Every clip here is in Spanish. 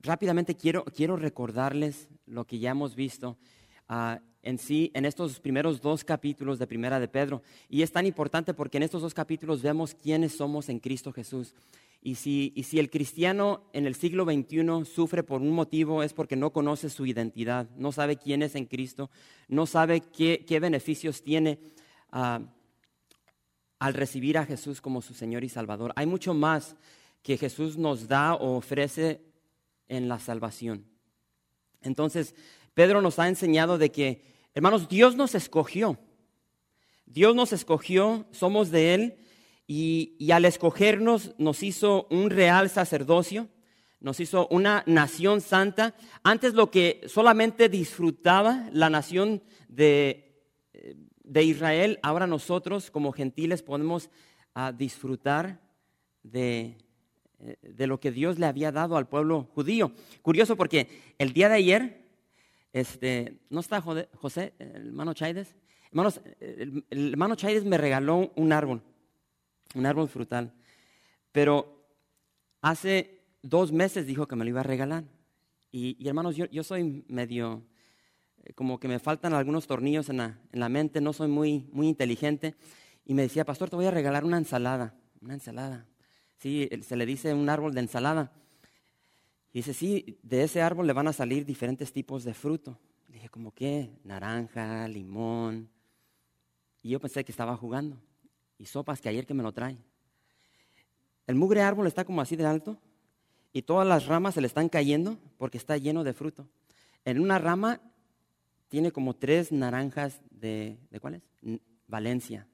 rápidamente quiero, quiero recordarles lo que ya hemos visto ah, en sí en estos primeros dos capítulos de Primera de Pedro. Y es tan importante porque en estos dos capítulos vemos quiénes somos en Cristo Jesús. Y si, y si el cristiano en el siglo XXI sufre por un motivo es porque no conoce su identidad, no sabe quién es en Cristo, no sabe qué, qué beneficios tiene ah, al recibir a Jesús como su Señor y Salvador. Hay mucho más que Jesús nos da o ofrece en la salvación. Entonces, Pedro nos ha enseñado de que, hermanos, Dios nos escogió. Dios nos escogió, somos de Él, y, al escogernos nos hizo un real sacerdocio, nos hizo una nación santa. Antes lo que solamente disfrutaba la nación de, de Israel, ahora nosotros como gentiles podemos ah, disfrutar de, de lo que Dios le había dado al pueblo judío. Curioso porque el día de ayer, este, ¿no está José, el hermano Chaides? Hermanos, el, hermano Chaides me regaló un árbol, un árbol frutal, pero hace dos meses dijo que me lo iba a regalar. Y, hermanos, yo, yo, soy medio, eh, como que me faltan algunos tornillos en la, en la mente, no soy muy, muy inteligente. Y me decía, pastor, te voy a regalar una ensalada, una ensalada. Sí, se le dice un árbol de ensalada. Y dice, sí, de ese árbol le van a salir diferentes tipos de fruto. Dije, ¿como qué? Naranja, limón. Y yo pensé que estaba jugando. Y sopas que ayer que me lo trae. El mugre árbol está como así de alto y todas las ramas se le están cayendo porque está lleno de fruto. En una rama tiene como tres naranjas de, ¿de cuáles? Valencia.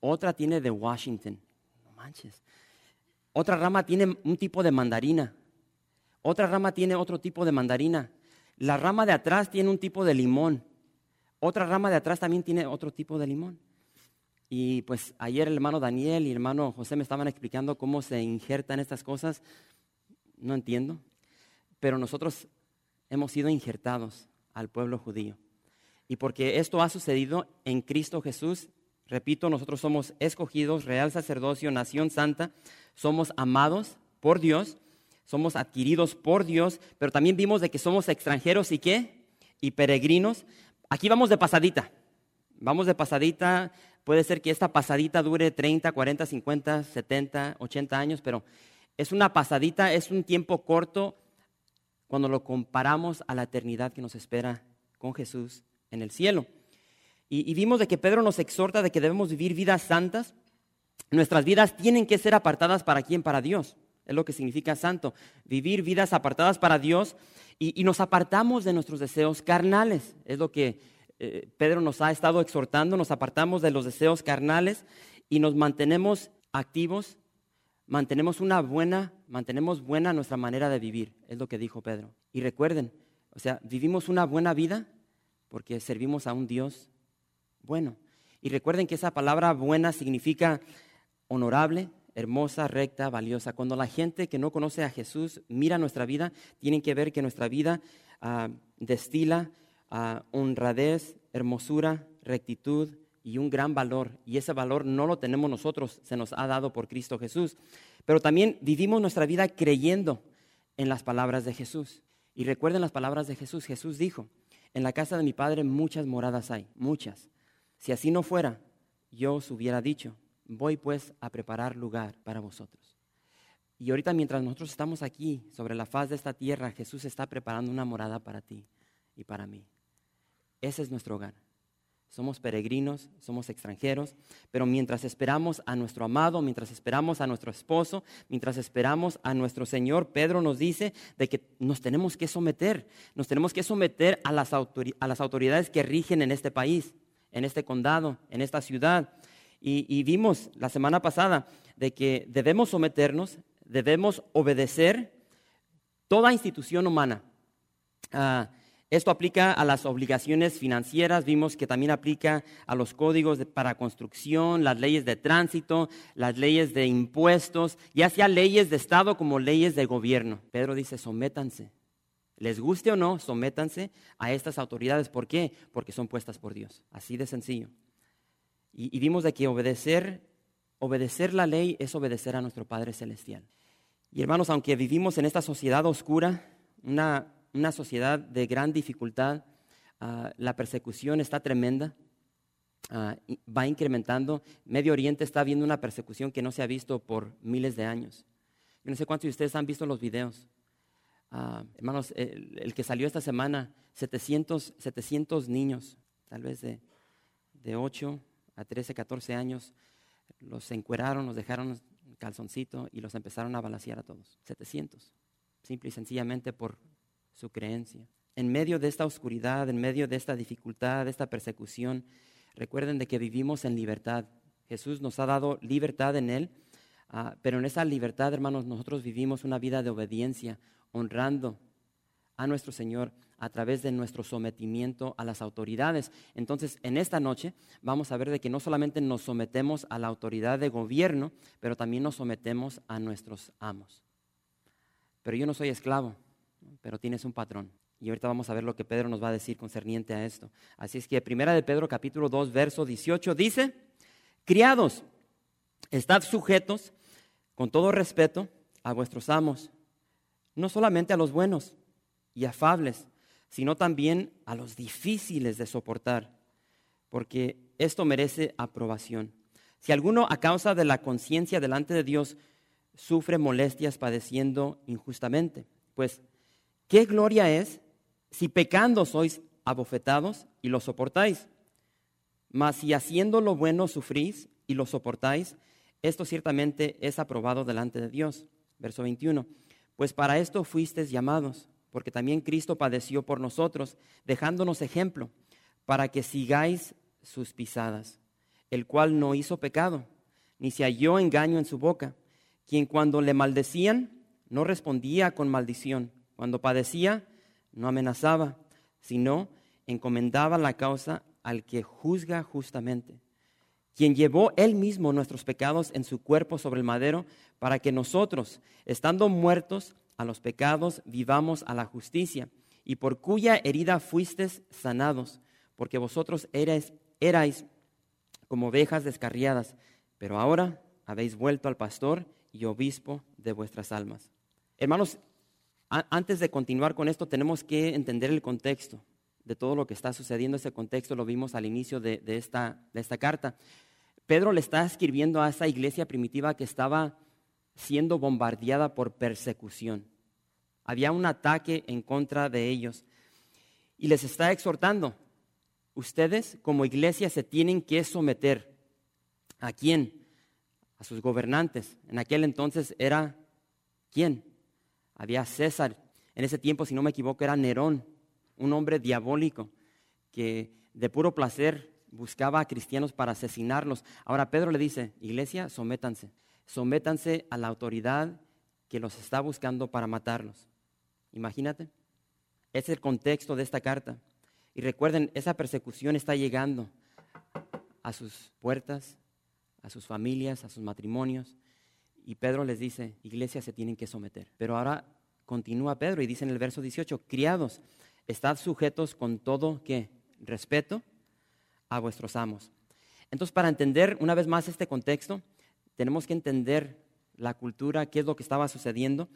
Otra tiene de Washington. No manches. Otra rama tiene un tipo de mandarina. Otra rama tiene otro tipo de mandarina. La rama de atrás tiene un tipo de limón. Otra rama de atrás también tiene otro tipo de limón. Y pues ayer el hermano Daniel y el hermano José me estaban explicando cómo se injertan estas cosas. No entiendo. Pero nosotros hemos sido injertados al pueblo judío. Y porque esto ha sucedido en Cristo Jesús, repito, nosotros somos escogidos, real sacerdocio, nación santa, somos amados por Dios, somos adquiridos por Dios, pero también vimos de que somos extranjeros y qué? Y peregrinos. Aquí vamos de pasadita. Vamos de pasadita. Puede ser que esta pasadita dure 30, 40, 50, 70, 80 años, pero es una pasadita, es un tiempo corto cuando lo comparamos a la eternidad que nos espera con Jesús en el cielo. Y, y vimos de que Pedro nos exhorta de que debemos vivir vidas santas, Nuestras vidas tienen que ser apartadas para quién? Para Dios. Es lo que significa santo. Vivir vidas apartadas para Dios y, nos apartamos de nuestros deseos carnales. Es lo que eh, Pedro nos ha estado exhortando. Nos apartamos de los deseos carnales y nos mantenemos activos. Mantenemos una buena, mantenemos buena nuestra manera de vivir. Es lo que dijo Pedro. Y recuerden, o sea, vivimos una buena vida porque servimos a un Dios bueno. Y recuerden que esa palabra buena significa honorable, hermosa, recta, valiosa. Cuando la gente que no conoce a Jesús mira nuestra vida, tienen que ver que nuestra vida ah, destila ah, honradez, hermosura, rectitud y un gran valor. Y ese valor no lo tenemos nosotros, se nos ha dado por Cristo Jesús. Pero también vivimos nuestra vida creyendo en las palabras de Jesús. Y recuerden las palabras de Jesús. Jesús dijo, en la casa de mi Padre muchas moradas hay, muchas. Si así no fuera, yo os hubiera dicho, voy pues a preparar lugar para vosotros. Y ahorita mientras nosotros estamos aquí sobre la faz de esta tierra, Jesús está preparando una morada para ti y para mí. Ese es nuestro hogar. Somos peregrinos, somos extranjeros, pero mientras esperamos a nuestro amado, mientras esperamos a nuestro esposo, mientras esperamos a nuestro Señor, Pedro nos dice de que nos tenemos que someter, nos tenemos que someter a las, las autoridades que rigen en este país, en este condado, en esta ciudad. Y, vimos la semana pasada de que debemos someternos, debemos obedecer toda institución humana. Ah, esto aplica a las obligaciones financieras, vimos que también aplica a los códigos para construcción, las leyes de tránsito, las leyes de impuestos, ya sea leyes de Estado como leyes de gobierno. Pedro dice, sométanse. Les guste o no, sométanse a estas autoridades. ¿Por qué? Porque son puestas por Dios. Así de sencillo. Y, vimos de que obedecer, obedecer la ley es obedecer a nuestro Padre Celestial. Y hermanos, aunque vivimos en esta sociedad oscura, una una sociedad de gran dificultad, ah, la persecución está tremenda, ah, va incrementando. Medio Oriente está viendo una persecución que no se ha visto por miles de años. Yo no sé cuántos de ustedes han visto los videos. Ah, hermanos, el, que salió esta semana, 700, 700 niños, tal vez de, de 8 a 13, 14 años, los encueraron, los dejaron calzoncito y los empezaron a balasear a todos. 700. Simple y sencillamente por su creencia. En medio de esta oscuridad, en medio de esta dificultad, de esta persecución, recuerden de que vivimos en libertad. Jesús nos ha dado libertad en Él, ah, pero en esa libertad, hermanos, nosotros vivimos una vida de obediencia, honrando a nuestro Señor a través de nuestro sometimiento a las autoridades. Entonces, en esta noche vamos a ver de que no solamente nos sometemos a la autoridad de gobierno, pero también nos sometemos a nuestros amos. Pero yo no soy esclavo, pero tienes un patrón. Y ahorita vamos a ver lo que Pedro nos va a decir concerniente a esto. Así es que Primera de Pedro capítulo 2 verso 18 dice, criados, estad sujetos con todo respeto a vuestros amos, no solamente a los buenos y afables, sino también a los difíciles de soportar, porque esto merece aprobación. Si alguno a causa de la conciencia delante de Dios sufre molestias padeciendo injustamente, pues ¿Qué gloria es si pecando sois abofetados y lo soportáis? Mas si haciendo lo bueno sufrís y lo soportáis, esto ciertamente es aprobado delante de Dios. Verso 21. Pues para esto fuisteis llamados, porque también Cristo padeció por nosotros, dejándonos ejemplo, para que sigáis sus pisadas, el cual no hizo pecado, ni se halló engaño en su boca, quien cuando le maldecían no respondía con maldición cuando padecía, no amenazaba, sino encomendaba la causa al que juzga justamente, quien llevó él mismo nuestros pecados en su cuerpo sobre el madero, para que nosotros, estando muertos a los pecados, vivamos a la justicia, y por cuya herida fuisteis sanados, porque vosotros erais, erais como ovejas descarriadas, pero ahora habéis vuelto al pastor y obispo de vuestras almas. Hermanos, antes de continuar con esto, tenemos que entender el contexto de todo lo que está sucediendo. Ese contexto lo vimos al inicio de, esta, esta carta. Pedro le está escribiendo a esa iglesia primitiva que estaba siendo bombardeada por persecución. Había un ataque en contra de ellos. Y les está exhortando, ustedes como iglesia se tienen que someter. ¿A quién? A sus gobernantes. En aquel entonces era ¿quién? había César. En ese tiempo, si no me equivoco, era Nerón, un hombre diabólico que de puro placer buscaba a cristianos para asesinarlos. Ahora Pedro le dice, iglesia, sométanse, sométanse a la autoridad que los está buscando para matarlos. Imagínate, es el contexto de esta carta. Y recuerden, esa persecución está llegando a sus puertas, a sus familias, a sus matrimonios. Y Pedro les dice, iglesia se tienen que someter. Pero ahora continúa Pedro y dice en el verso 18, criados, estad sujetos con todo que respeto a vuestros amos. Entonces, para entender una vez más este contexto, tenemos que entender la cultura, qué es lo que estaba sucediendo.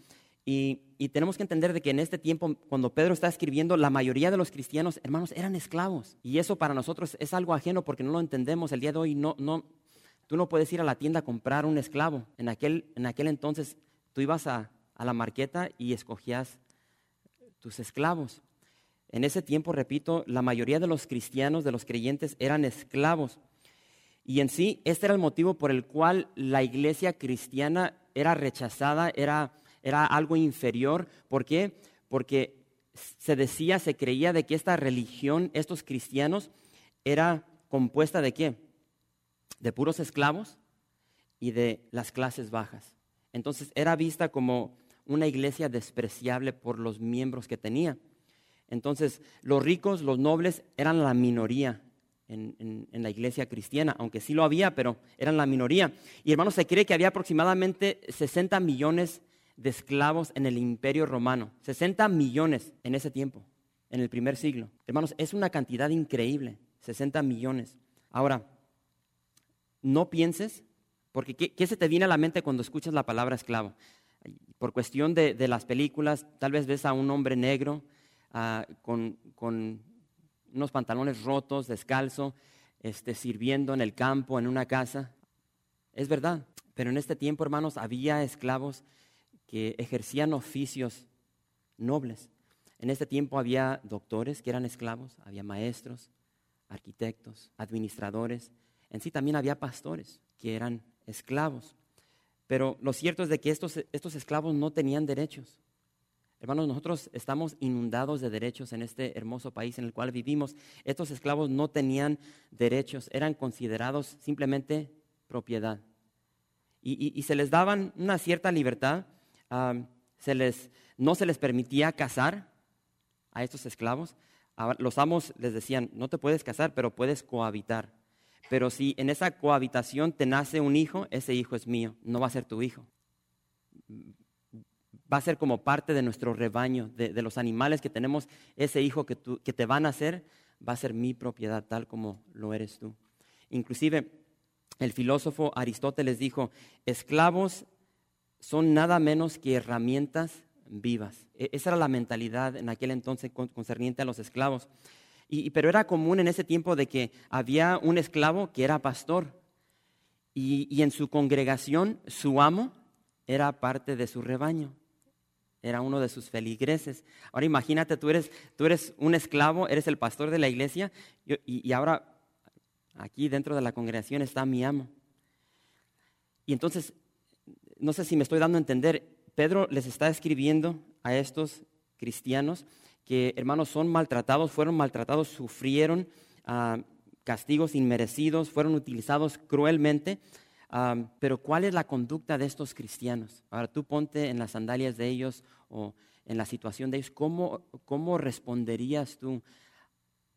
Y, y, tenemos que entender de que en este tiempo, cuando Pedro está escribiendo, la mayoría de los cristianos, hermanos, eran esclavos. Y eso para nosotros es algo ajeno porque no lo entendemos. El día de hoy no, no, Tú no puedes ir a la tienda a comprar un esclavo. En aquel, en aquel entonces tú ibas a, a la marqueta y escogías tus esclavos. En ese tiempo, repito, la mayoría de los cristianos, de los creyentes, eran esclavos. Y en sí, este era el motivo por el cual la iglesia cristiana era rechazada, era, era algo inferior. ¿Por qué? Porque se decía, se creía de que esta religión, estos cristianos, era compuesta de qué? de puros esclavos y de las clases bajas. Entonces era vista como una iglesia despreciable por los miembros que tenía. Entonces, los ricos, los nobles, eran la minoría en, la iglesia cristiana, aunque sí lo había, pero eran la minoría. Y hermanos, se cree que había aproximadamente 60 millones de esclavos en el imperio romano. 60 millones en ese tiempo, en el primer siglo. Hermanos, es una cantidad increíble, 60 millones. Ahora, no pienses, porque ¿qué, se te viene a la mente cuando escuchas la palabra esclavo? Por cuestión de, las películas, tal vez ves a un hombre negro ah, con, unos pantalones rotos, descalzo, este, sirviendo en el campo, en una casa. Es verdad, pero en este tiempo, hermanos, había esclavos que ejercían oficios nobles. En este tiempo había doctores que eran esclavos, había maestros, arquitectos, administradores. En sí también había pastores que eran esclavos. Pero lo cierto es de que estos, estos esclavos no tenían derechos. Hermanos, nosotros estamos inundados de derechos en este hermoso país en el cual vivimos. Estos esclavos no tenían derechos, eran considerados simplemente propiedad. Y, se les daban una cierta libertad. se les, no se les permitía casar a estos esclavos. los amos les decían, no te puedes casar, pero puedes cohabitar. Pero si en esa cohabitación te nace un hijo, ese hijo es mío, no va a ser tu hijo va a ser como parte de nuestro rebaño, de, los animales que tenemos, ese hijo que, que te van a hacer va a ser mi propiedad, tal como lo eres tú. Inclusive el filósofo Aristóteles dijo, esclavos son nada menos que herramientas vivas. E, esa era la mentalidad en aquel entonces concerniente a los esclavos. Y, pero era común en ese tiempo de que había un esclavo que era pastor y, y en su congregación su amo era parte de su rebaño era uno de sus feligreses. Ahora imagínate, tú eres, tú eres un esclavo, eres el pastor de la iglesia y, ahora aquí dentro de la congregación está mi amo. Y entonces, no sé si me estoy dando a entender, Pedro les está escribiendo a estos cristianos que, hermanos, son maltratados, fueron maltratados, sufrieron ah, castigos inmerecidos, fueron utilizados cruelmente pero ¿cuál es la conducta de estos cristianos? Ahora tú ponte en las sandalias de ellos o en la situación de ellos. ¿Cómo, cómo responderías tú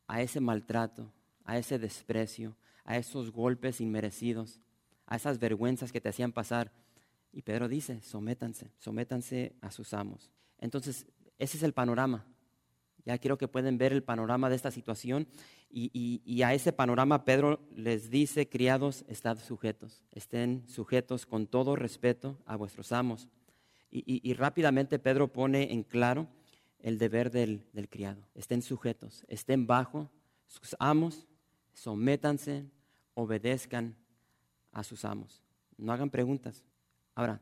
a ese maltrato, a ese desprecio, a esos golpes inmerecidos, a esas vergüenzas que te hacían pasar? Y Pedro dice, sométanse, sométanse a sus amos. Entonces, ese es el panorama. Ya quiero que pueden ver el panorama de esta situación y, a ese panorama Pedro les dice, criados, estad sujetos, estén sujetos con todo respeto a vuestros amos. Y, rápidamente Pedro pone en claro el deber del, del criado. Estén sujetos, estén bajo sus amos, sométanse, obedezcan a sus amos. No hagan preguntas. Ahora,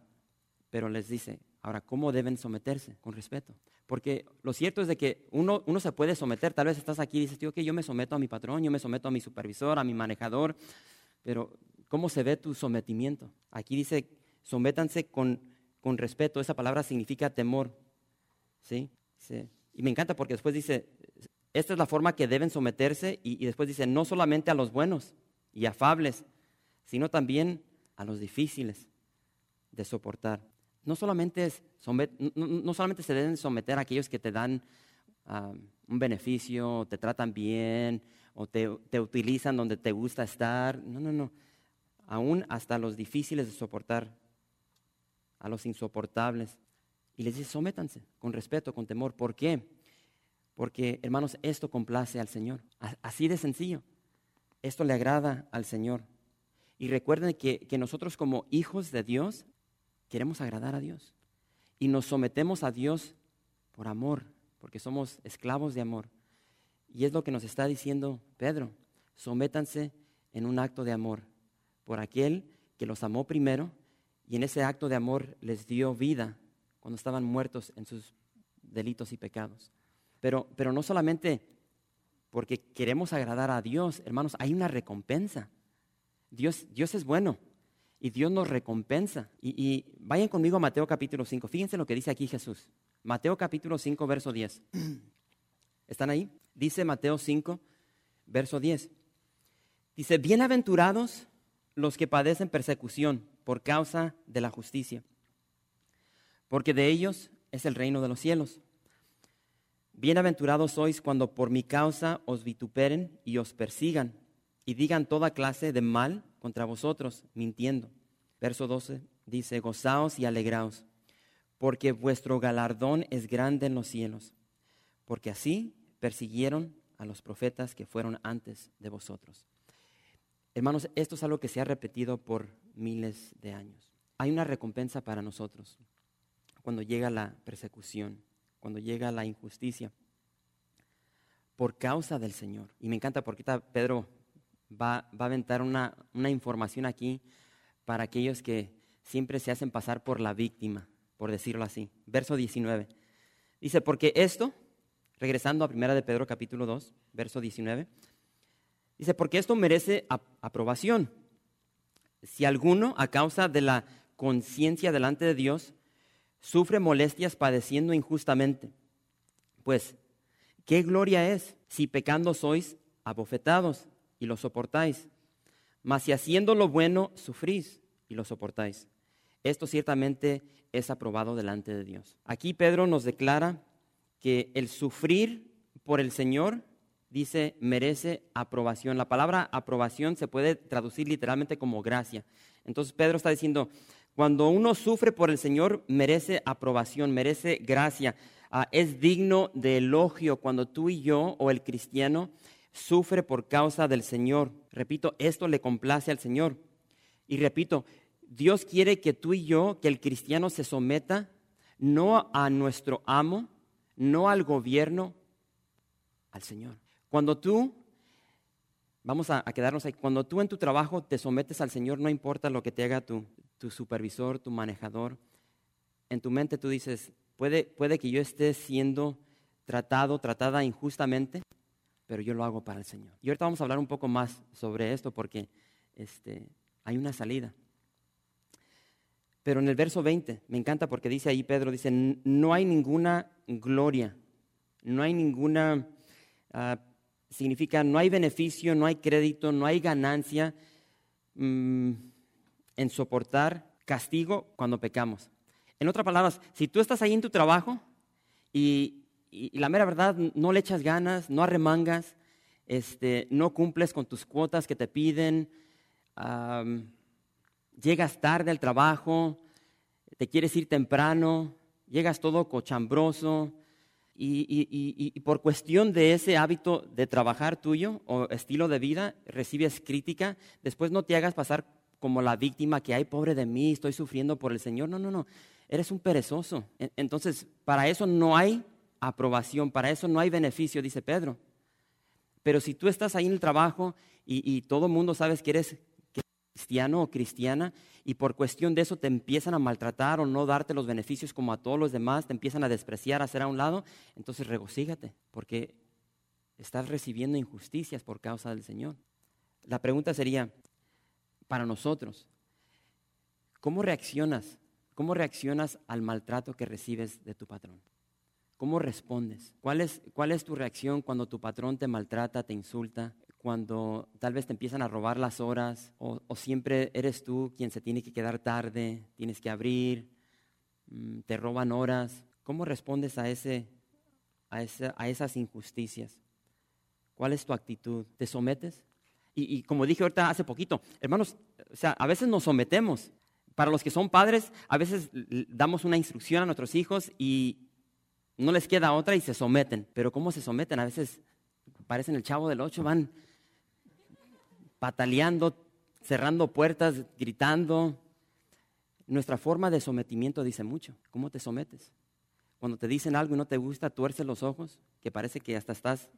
pero les dice, ahora, ¿cómo deben someterse? Con respeto. Porque lo cierto es de que uno, uno se puede someter, tal vez estás aquí y dices, tío, que yo me someto a mi patrón, yo me someto a mi supervisor, a mi manejador, pero ¿cómo se ve tu sometimiento? Aquí dice, sométanse con, con respeto, esa palabra significa temor, ¿sí? Y me encanta porque después dice, esta es la forma que deben someterse y después dice, no solamente a los buenos y afables, sino también a los difíciles de soportar no solamente, no, solamente se deben someter a aquellos que te dan ah, un beneficio, te tratan bien, o te, te, utilizan donde te gusta estar. No, no, no. Aún hasta los difíciles de soportar, a los insoportables. Y les dice, sométanse con respeto, con temor. ¿Por qué? Porque, hermanos, esto complace al Señor. Así de sencillo. Esto le agrada al Señor. Y recuerden que, que nosotros como hijos de Dios queremos agradar a Dios. Y nos sometemos a Dios por amor, porque somos esclavos de amor. Y es lo que nos está diciendo Pedro. Sométanse en un acto de amor por aquel que los amó primero y en ese acto de amor les dio vida cuando estaban muertos en sus delitos y pecados. Pero, pero no solamente porque queremos agradar a Dios, hermanos, hay una recompensa. Dios, Dios es bueno y Dios nos recompensa. Y, vayan conmigo a Mateo capítulo 5. Fíjense lo que dice aquí Jesús. Mateo capítulo 5, verso 10. ¿Están ahí? Dice Mateo 5, verso 10. Dice, bienaventurados los que padecen persecución por causa de la justicia, porque de ellos es el reino de los cielos. Bienaventurados sois cuando por mi causa os vituperen y os persigan y digan toda clase de mal contra vosotros, mintiendo. Verso 12 dice, gozaos y alegraos, porque vuestro galardón es grande en los cielos, porque así persiguieron a los profetas que fueron antes de vosotros. Hermanos, esto es algo que se ha repetido por miles de años. Hay una recompensa para nosotros cuando llega la persecución, cuando llega la injusticia, por causa del Señor. Y me encanta porque Pedro va, a aventar una, una información aquí para aquellos que siempre se hacen pasar por la víctima, por decirlo así. Verso 19. Dice, porque esto, regresando a primera de Pedro capítulo 2, verso 19, dice, porque esto merece aprobación. Si alguno, a causa de la conciencia delante de Dios, sufre molestias padeciendo injustamente, pues, ¿qué gloria es si pecando sois abofetados y lo soportáis? Mas si haciendo lo bueno sufrís y lo soportáis. Esto ciertamente es aprobado delante de Dios. Aquí Pedro nos declara que el sufrir por el Señor, dice, merece aprobación. La palabra aprobación se puede traducir literalmente como gracia. Entonces Pedro está diciendo, cuando uno sufre por el Señor, merece aprobación, merece gracia. Ah, es digno de elogio cuando tú y yo o el cristiano sufre por causa del Señor. Repito, esto le complace al Señor. Y repito, Dios quiere que tú y yo, que el cristiano se someta no a nuestro amo, no al gobierno, al Señor. Cuando tú, vamos a, quedarnos ahí, cuando tú en tu trabajo te sometes al Señor, no importa lo que te haga tu, tu supervisor, tu manejador, en tu mente tú dices, puede, puede que yo esté siendo tratado, tratada injustamente, pero yo lo hago para el Señor. Y ahorita vamos a hablar un poco más sobre esto porque este, hay una salida. Pero en el verso 20, me encanta porque dice ahí Pedro, dice, no hay ninguna gloria, no hay ninguna, ah, significa, no hay beneficio, no hay crédito, no hay ganancia mm, en soportar castigo cuando pecamos. En otras palabras, si tú estás ahí en tu trabajo y, la mera verdad no le echas ganas, no arremangas, este, no cumples con tus cuotas que te piden, llegas tarde al trabajo, te quieres ir temprano, llegas todo cochambroso y, por cuestión de ese hábito de trabajar tuyo o estilo de vida recibes crítica, después no te hagas pasar como la víctima que, hay pobre de mí, estoy sufriendo por el Señor. No, no, no, eres un perezoso. Entonces, para eso no hay aprobación, para eso no hay beneficio, dice Pedro. Pero si tú estás ahí en el trabajo y, y todo el mundo sabes que eres cristiano o cristiana y por cuestión de eso te empiezan a maltratar o no darte los beneficios como a todos los demás, te empiezan a despreciar, a hacer a un lado, entonces regocígate porque estás recibiendo injusticias por causa del Señor. La pregunta sería, para nosotros, ¿cómo reaccionas? ¿Cómo reaccionas al maltrato que recibes de tu patrón? ¿Cómo respondes? ¿Cuál es, ¿Cuál es tu reacción cuando tu patrón te maltrata, te insulta, cuando tal vez te empiezan a robar las horas o, siempre eres tú quien se tiene que quedar tarde, tienes que abrir, mm, te roban horas. ¿Cómo respondes a, ese, a, a esas injusticias? ¿Cuál es tu actitud? ¿Te sometes? Y, y, como dije ahorita hace poquito, hermanos, o sea, a veces nos sometemos. Para los que son padres, a veces damos una instrucción a nuestros hijos y no les queda otra y se someten. Pero ¿cómo se someten? A veces parecen el chavo del ocho, van pataleando, cerrando puertas, gritando. Nuestra forma de sometimiento dice mucho. ¿Cómo te sometes? Cuando te dicen algo y no te gusta, tuerces los ojos, que parece que hasta estás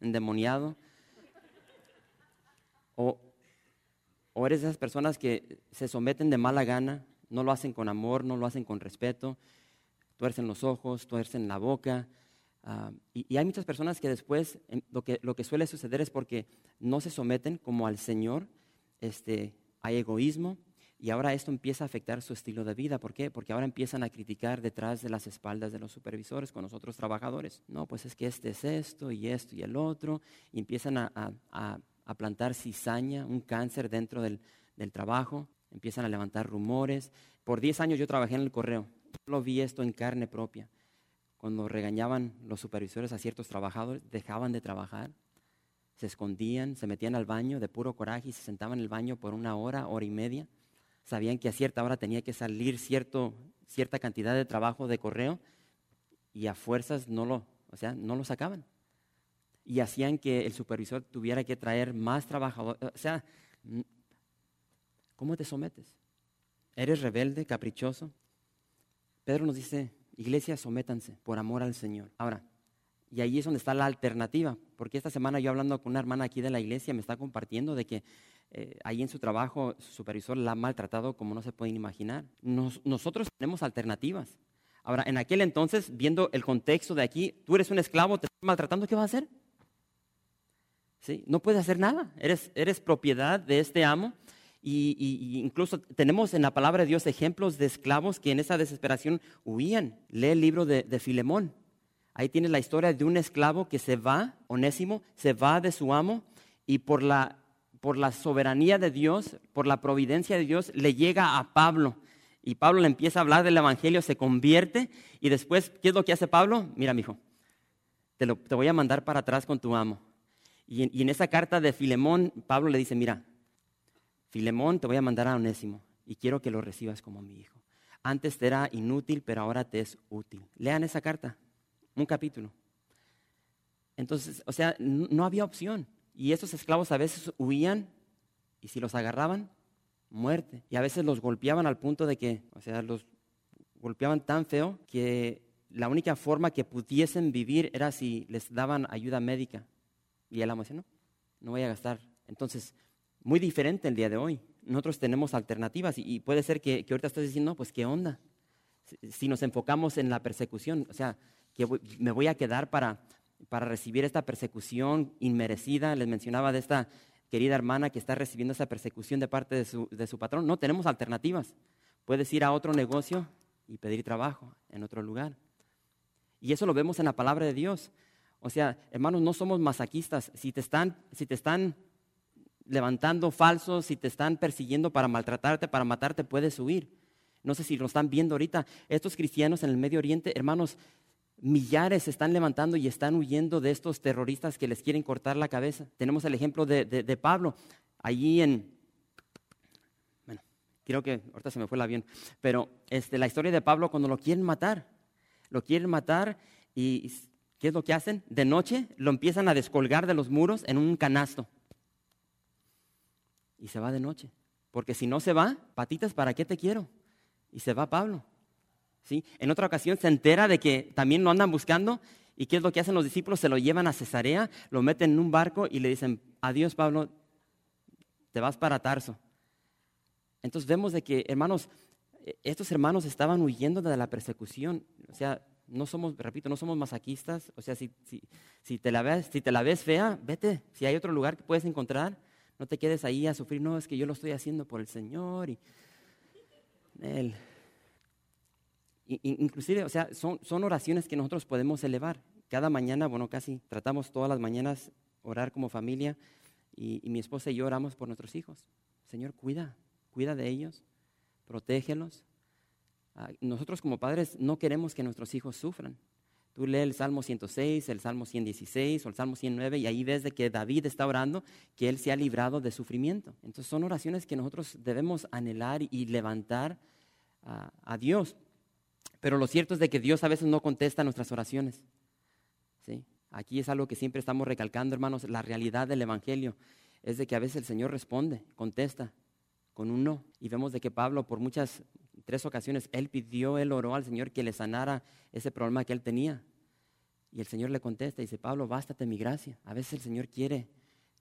endemoniado. O, eres de esas personas que se someten de mala gana, no lo hacen con amor, no lo hacen con respeto, tuercen los ojos, tuercen la boca, Ah, y, hay muchas personas que después lo, que, lo que suele suceder es porque no se someten como al Señor, este, hay egoísmo y ahora esto empieza a afectar su estilo de vida. ¿Por qué? Porque ahora empiezan a criticar detrás de las espaldas de los supervisores con los otros trabajadores. No, pues es que este es esto y esto y el otro y empiezan a, a, a plantar cizaña, un cáncer dentro del, del trabajo, empiezan a levantar rumores. Por 10 años yo trabajé en el correo, lo vi esto en carne propia cuando regañaban los supervisores a ciertos trabajadores, dejaban de trabajar, se escondían, se metían al baño de puro coraje y se sentaban en el baño por una hora, hora y media. Sabían que a cierta hora tenía que salir cierto, cierta cantidad de trabajo de correo y a fuerzas no lo, o sea, no lo sacaban. Y hacían que el supervisor tuviera que traer más trabajadores. O sea, ¿cómo te sometes? ¿Eres rebelde, caprichoso? Pedro nos dice, iglesia, sométanse por amor al Señor. Ahora, y ahí es donde está la alternativa, porque esta semana yo hablando con una hermana aquí de la iglesia me está compartiendo de que eh, ahí en su trabajo su supervisor la ha maltratado como no se pueden imaginar. nosotros tenemos alternativas. Ahora, en aquel entonces, viendo el contexto de aquí, tú eres un esclavo, te están maltratando, ¿qué vas a hacer? ¿Sí? No puedes hacer nada, eres, eres propiedad de este amo. Y, incluso tenemos en la palabra de Dios ejemplos de esclavos que en esa desesperación huían. Lee el libro de, Filemón. Ahí tienes la historia de un esclavo que se va, onésimo, se va de su amo y por la, por la soberanía de Dios, por la providencia de Dios, le llega a Pablo. Y Pablo le empieza a hablar del Evangelio, se convierte y después, ¿qué es lo que hace Pablo? Mira, mijo, te, lo, te voy a mandar para atrás con tu amo. Y en esa carta de Filemón, Pablo le dice, mira, Filemón, te voy a mandar a Onésimo y quiero que lo recibas como mi hijo. Antes te era inútil, pero ahora te es útil. Lean esa carta, un capítulo. Entonces, o sea, no había opción. Y esos esclavos a veces huían y si los agarraban, muerte. Y a veces los golpeaban al punto de que, o sea, los golpeaban tan feo que la única forma que pudiesen vivir era si les daban ayuda médica. Y el amo decía, no, no voy a gastar. Entonces, muy diferente el día de hoy. Nosotros tenemos alternativas y, puede ser que, ahorita estés diciendo, pues, ¿qué onda? Si, nos enfocamos en la persecución, o sea, que me voy a quedar para, para recibir esta persecución inmerecida. Les mencionaba de esta querida hermana que está recibiendo esa persecución de parte de su, de su patrón. No tenemos alternativas. Puedes ir a otro negocio y pedir trabajo en otro lugar. Y eso lo vemos en la palabra de Dios. O sea, hermanos, no somos masaquistas. Si te están, si te están levantando falsos, si te están persiguiendo para maltratarte, para matarte, puedes huir. No sé si lo están viendo ahorita. Estos cristianos en el Medio Oriente, hermanos, millares se están levantando y están huyendo de estos terroristas que les quieren cortar la cabeza. Tenemos el ejemplo de, Pablo, allí en, bueno, creo que ahorita se me fue el avión, pero este, la historia de Pablo cuando lo quieren matar, lo quieren matar y ¿qué es lo que hacen? De noche lo empiezan a descolgar de los muros en un canasto y se va de noche. Porque si no se va, patitas, ¿para qué te quiero? Y se va Pablo. ¿Sí? En otra ocasión se entera de que también lo andan buscando y ¿qué es lo que hacen los discípulos? Se lo llevan a Cesarea, lo meten en un barco y le dicen, adiós Pablo, te vas para Tarso. Entonces vemos de que, hermanos, estos hermanos estaban huyendo de la persecución. O sea, no somos, repito, no somos masaquistas. O sea, si, si, si, te la ves, si te la ves fea, vete. Si hay otro lugar que puedes encontrar, no te quedes ahí a sufrir, no, es que yo lo estoy haciendo por el Señor y. Inclusive, o sea, son, son oraciones que nosotros podemos elevar. Cada mañana, bueno, casi tratamos todas las mañanas orar como familia y, y mi esposa y yo oramos por nuestros hijos. Señor, cuida, cuida de ellos, protégelos. Ah, nosotros como padres no queremos que nuestros hijos sufran. Tú lees el Salmo 106, el Salmo 116 o el Salmo 109 y ahí ves de que David está orando que él se ha librado de sufrimiento. Entonces son oraciones que nosotros debemos anhelar y levantar a, Dios. Pero lo cierto es de que Dios a veces no contesta nuestras oraciones. ¿Sí? Aquí es algo que siempre estamos recalcando, hermanos, la realidad del Evangelio es de que a veces el Señor responde, contesta con un no. Y vemos de que Pablo por muchas, tres ocasiones, él pidió, él oró al Señor que le sanara ese problema que él tenía. Y el Señor le contesta y dice, Pablo, bástate mi gracia. A veces el Señor quiere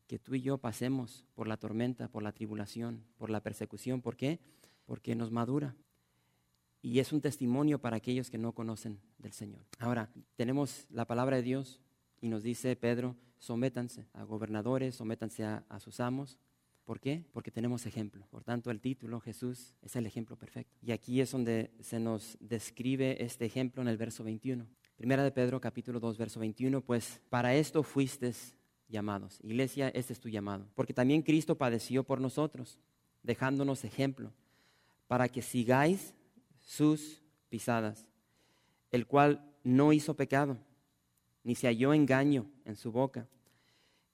que tú y yo pasemos por la tormenta, por la tribulación, por la persecución. ¿Por qué? Porque nos madura. Y es un testimonio para aquellos que no conocen del Señor. Ahora, tenemos la palabra de Dios y nos dice Pedro, sométanse a gobernadores, sométanse a, a sus amos. ¿Por qué? Porque tenemos ejemplo. Por tanto, el título Jesús es el ejemplo perfecto. Y aquí es donde se nos describe este ejemplo en el verso 21. Primera de Pedro, capítulo 2, verso 21, pues para esto fuiste llamados. Iglesia, este es tu llamado. Porque también Cristo padeció por nosotros, dejándonos ejemplo, para que sigáis sus pisadas, el cual no hizo pecado, ni se halló engaño en su boca,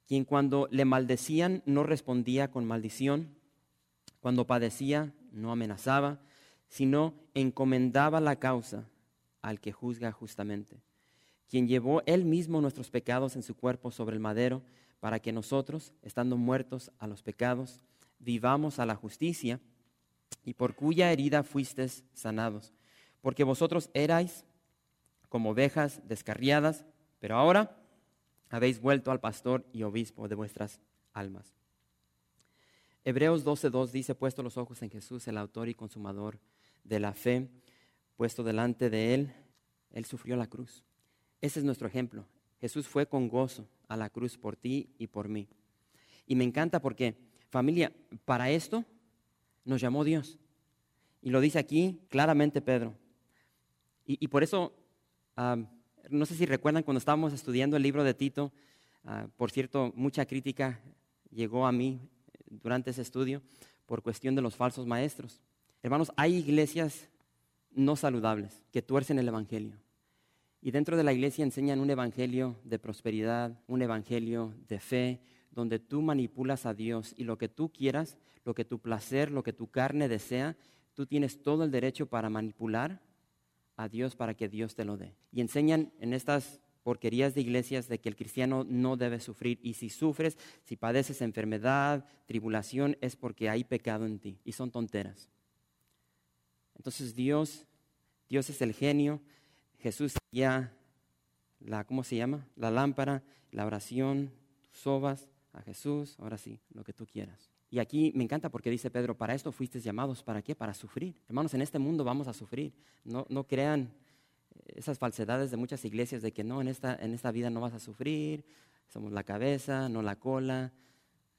quien cuando le maldecían no respondía con maldición, cuando padecía no amenazaba, sino encomendaba la causa al que juzga justamente, quien llevó él mismo nuestros pecados en su cuerpo sobre el madero, para que nosotros, estando muertos a los pecados, vivamos a la justicia, y por cuya herida fuisteis sanados. Porque vosotros erais como ovejas descarriadas, pero ahora habéis vuelto al pastor y obispo de vuestras almas. Hebreos 12.2 dice, puesto los ojos en Jesús, el autor y consumador de la fe, puesto delante de él, él sufrió la cruz. Ese es nuestro ejemplo. Jesús fue con gozo a la cruz por ti y por mí. Y me encanta porque, familia, para esto nos llamó Dios. Y lo dice aquí claramente Pedro. Y, por eso, no sé si recuerdan cuando estábamos estudiando el libro de Tito, ah, por cierto, mucha crítica llegó a mí durante ese estudio por cuestión de los falsos maestros. Hermanos, hay iglesias no saludables que tuercen el Evangelio. Y dentro de la iglesia enseñan un evangelio de prosperidad, un evangelio de fe, donde tú manipulas a Dios y lo que tú quieras, lo que tu placer, lo que tu carne desea, tú tienes todo el derecho para manipular a Dios para que Dios te lo dé. Y enseñan en estas porquerías de iglesias de que el cristiano no debe sufrir y si sufres, si padeces enfermedad, tribulación, es porque hay pecado en ti y son tonteras. Entonces Dios, Dios es el genio, Jesús ya la, ¿cómo se llama? La lámpara, la oración, sobas a Jesús, ahora sí, lo que tú quieras. Y aquí me encanta porque dice Pedro, para esto fuiste llamados, ¿para qué? Para sufrir. Hermanos, en este mundo vamos a sufrir. No, no crean esas falsedades de muchas iglesias de que no, en esta, en esta vida no vas a sufrir, somos la cabeza, no la cola,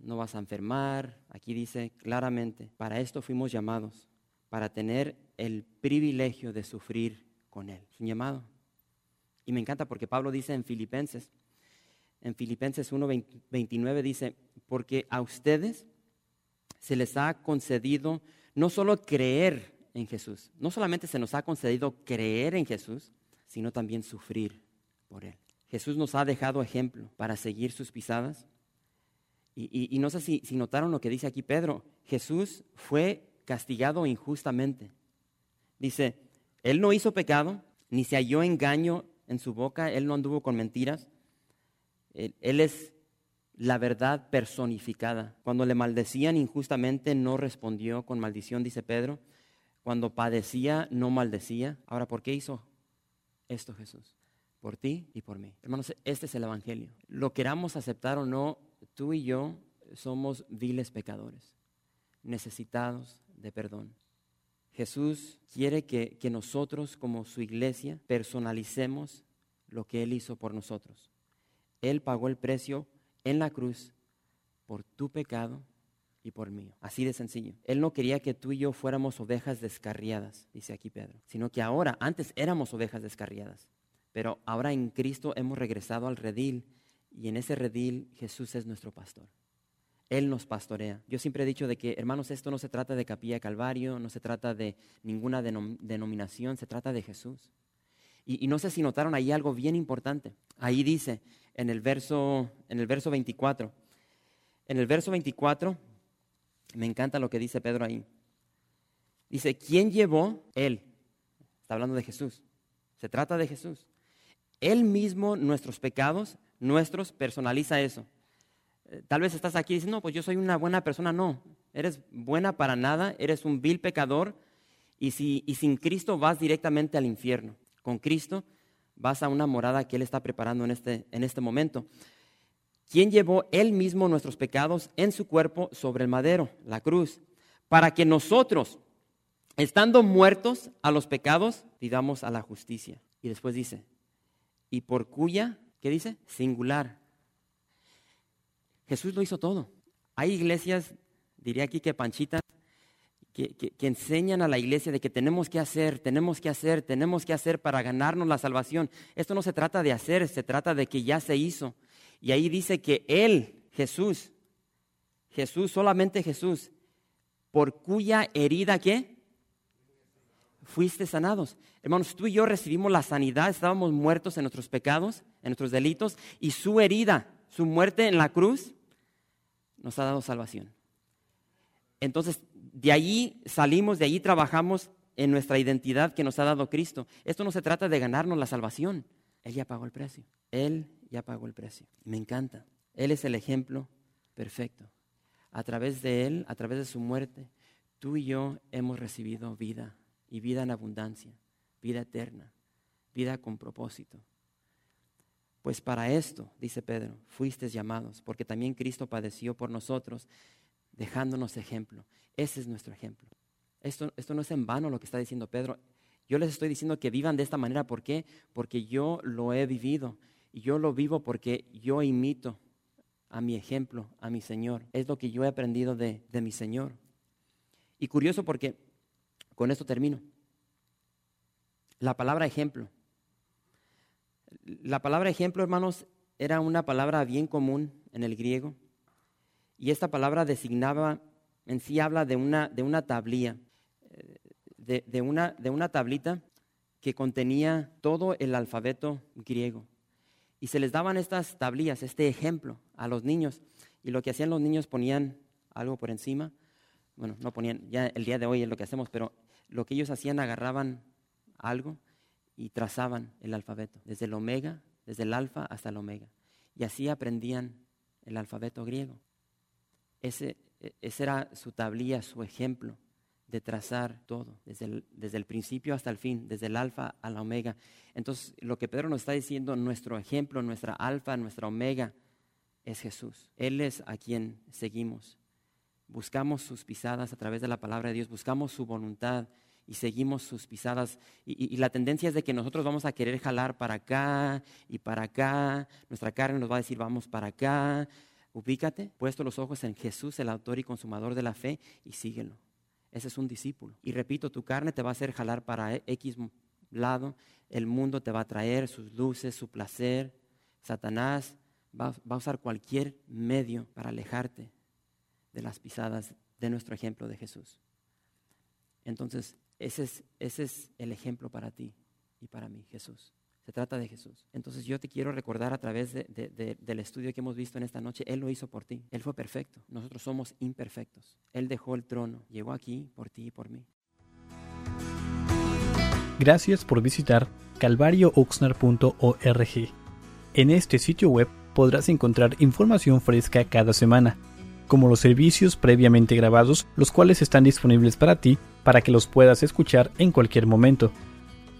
no vas a enfermar. Aquí dice claramente, para esto fuimos llamados, para tener el privilegio de sufrir con Él. Es un llamado. Y me encanta porque Pablo dice en Filipenses, en Filipenses 1.29 dice, porque a ustedes se les ha concedido no solo creer en Jesús, no solamente se nos ha concedido creer en Jesús, sino también sufrir por Él. Jesús nos ha dejado ejemplo para seguir sus pisadas. Y, no sé si, notaron lo que dice aquí Pedro, Jesús fue castigado injustamente. Dice, él no hizo pecado, ni se halló engaño en su boca, él no anduvo con mentiras. Él, es la verdad personificada. Cuando le maldecían injustamente, no respondió con maldición, dice Pedro. Cuando padecía, no maldecía. Ahora, ¿por qué hizo esto Jesús? Por ti y por mí. Hermanos, este es el Evangelio. Lo queramos aceptar o no, tú y yo somos viles pecadores, necesitados de perdón. Jesús quiere que, nosotros como su iglesia personalicemos lo que Él hizo por nosotros. Él pagó el precio en la cruz por tu pecado y por mí. Así de sencillo. Él no quería que tú y yo fuéramos ovejas descarriadas, dice aquí Pedro, sino que ahora, antes éramos ovejas descarriadas, pero ahora en Cristo hemos regresado al redil y en ese redil Jesús es nuestro pastor. Él nos pastorea. Yo siempre he dicho de que, hermanos, esto no se trata de Capilla Calvario, no se trata de ninguna denominación, se trata de Jesús. Y, no sé si notaron ahí algo bien importante. Ahí dice, en el verso, en el verso 24, en el verso 24, me encanta lo que dice Pedro ahí. Dice, ¿quién llevó? Él. Está hablando de Jesús. Se trata de Jesús. Él mismo nuestros pecados, nuestros, personaliza eso. Eh, tal vez estás aquí dices, no, pues yo soy una buena persona. No, eres buena para nada, eres un vil pecador y, si, y sin Cristo vas directamente al infierno. Con Cristo vas a una morada que Él está preparando en este, en este momento. ¿Quién llevó Él mismo nuestros pecados en su cuerpo sobre el madero, la cruz, para que nosotros, estando muertos a los pecados, vivamos a la justicia. Y después dice, y por cuya, ¿qué dice? Singular Jesús lo hizo todo. Hay iglesias, diría aquí que panchitas, que, enseñan a la iglesia de que tenemos que hacer, tenemos que hacer, tenemos que hacer para ganarnos la salvación. Esto no se trata de hacer, se trata de que ya se hizo. Y ahí dice que Él, Jesús, Jesús, solamente Jesús, por cuya herida qué? fuiste sanados. Hermanos, tú y yo recibimos la sanidad, estábamos muertos en nuestros pecados, en nuestros delitos, y su herida, su muerte en la cruz, nos ha dado salvación. Entonces, de allí salimos, de allí trabajamos en nuestra identidad que nos ha dado Cristo. Esto no se trata de ganarnos la salvación. Él ya pagó el precio. Él ya pagó el precio. Me encanta. Él es el ejemplo perfecto. A través de Él, a través de su muerte, tú y yo hemos recibido vida y vida en abundancia, vida eterna, vida con propósito. Pues para esto, dice Pedro, fuisteis llamados, porque también Cristo padeció por nosotros, dejándonos ejemplo. Ese es nuestro ejemplo. Esto, esto no es en vano lo que está diciendo Pedro. Yo les estoy diciendo que vivan de esta manera. ¿Por qué? Porque yo lo he vivido. Y yo lo vivo porque yo imito a mi ejemplo, a mi Señor. Es lo que yo he aprendido de, de mi Señor. Y curioso porque, con esto termino, la palabra ejemplo. La palabra ejemplo, hermanos, era una palabra bien común en el griego. Y esta palabra designaba, en sí habla de una, de una tablilla, de, de, una, de una tablita que contenía todo el alfabeto griego. Y se les daban estas tablillas, este ejemplo a los niños. Y lo que hacían los niños ponían algo por encima. Bueno, no ponían, ya el día de hoy es lo que hacemos, pero lo que ellos hacían agarraban algo y trazaban el alfabeto, desde el omega, desde el alfa hasta el omega. Y así aprendían el alfabeto griego. Ese, ese era su tablilla, su ejemplo de trazar todo, desde el, desde el principio hasta el fin, desde el alfa a la omega. Entonces, lo que Pedro nos está diciendo, nuestro ejemplo, nuestra alfa, nuestra omega, es Jesús. Él es a quien seguimos. Buscamos sus pisadas a través de la palabra de Dios, buscamos su voluntad y seguimos sus pisadas. Y, y, la tendencia es de que nosotros vamos a querer jalar para acá y para acá. Nuestra carne nos va a decir, vamos para acá. Ubícate, puesto los ojos en Jesús, el autor y consumador de la fe, y síguelo. Ese es un discípulo. Y repito, tu carne te va a hacer jalar para X lado, el mundo te va a traer sus luces, su placer. Satanás va, va a usar cualquier medio para alejarte de las pisadas de nuestro ejemplo de Jesús. Entonces, ese es, ese es el ejemplo para ti y para mí, Jesús. Se trata de Jesús. Entonces yo te quiero recordar a través de, de, de, del estudio que hemos visto en esta noche, Él lo hizo por ti. Él fue perfecto. Nosotros somos imperfectos. Él dejó el trono, llegó aquí por ti y por mí. Gracias por visitar calvariooxnar.org. En este sitio web podrás encontrar información fresca cada semana, como los servicios previamente grabados, los cuales están disponibles para ti para que los puedas escuchar en cualquier momento.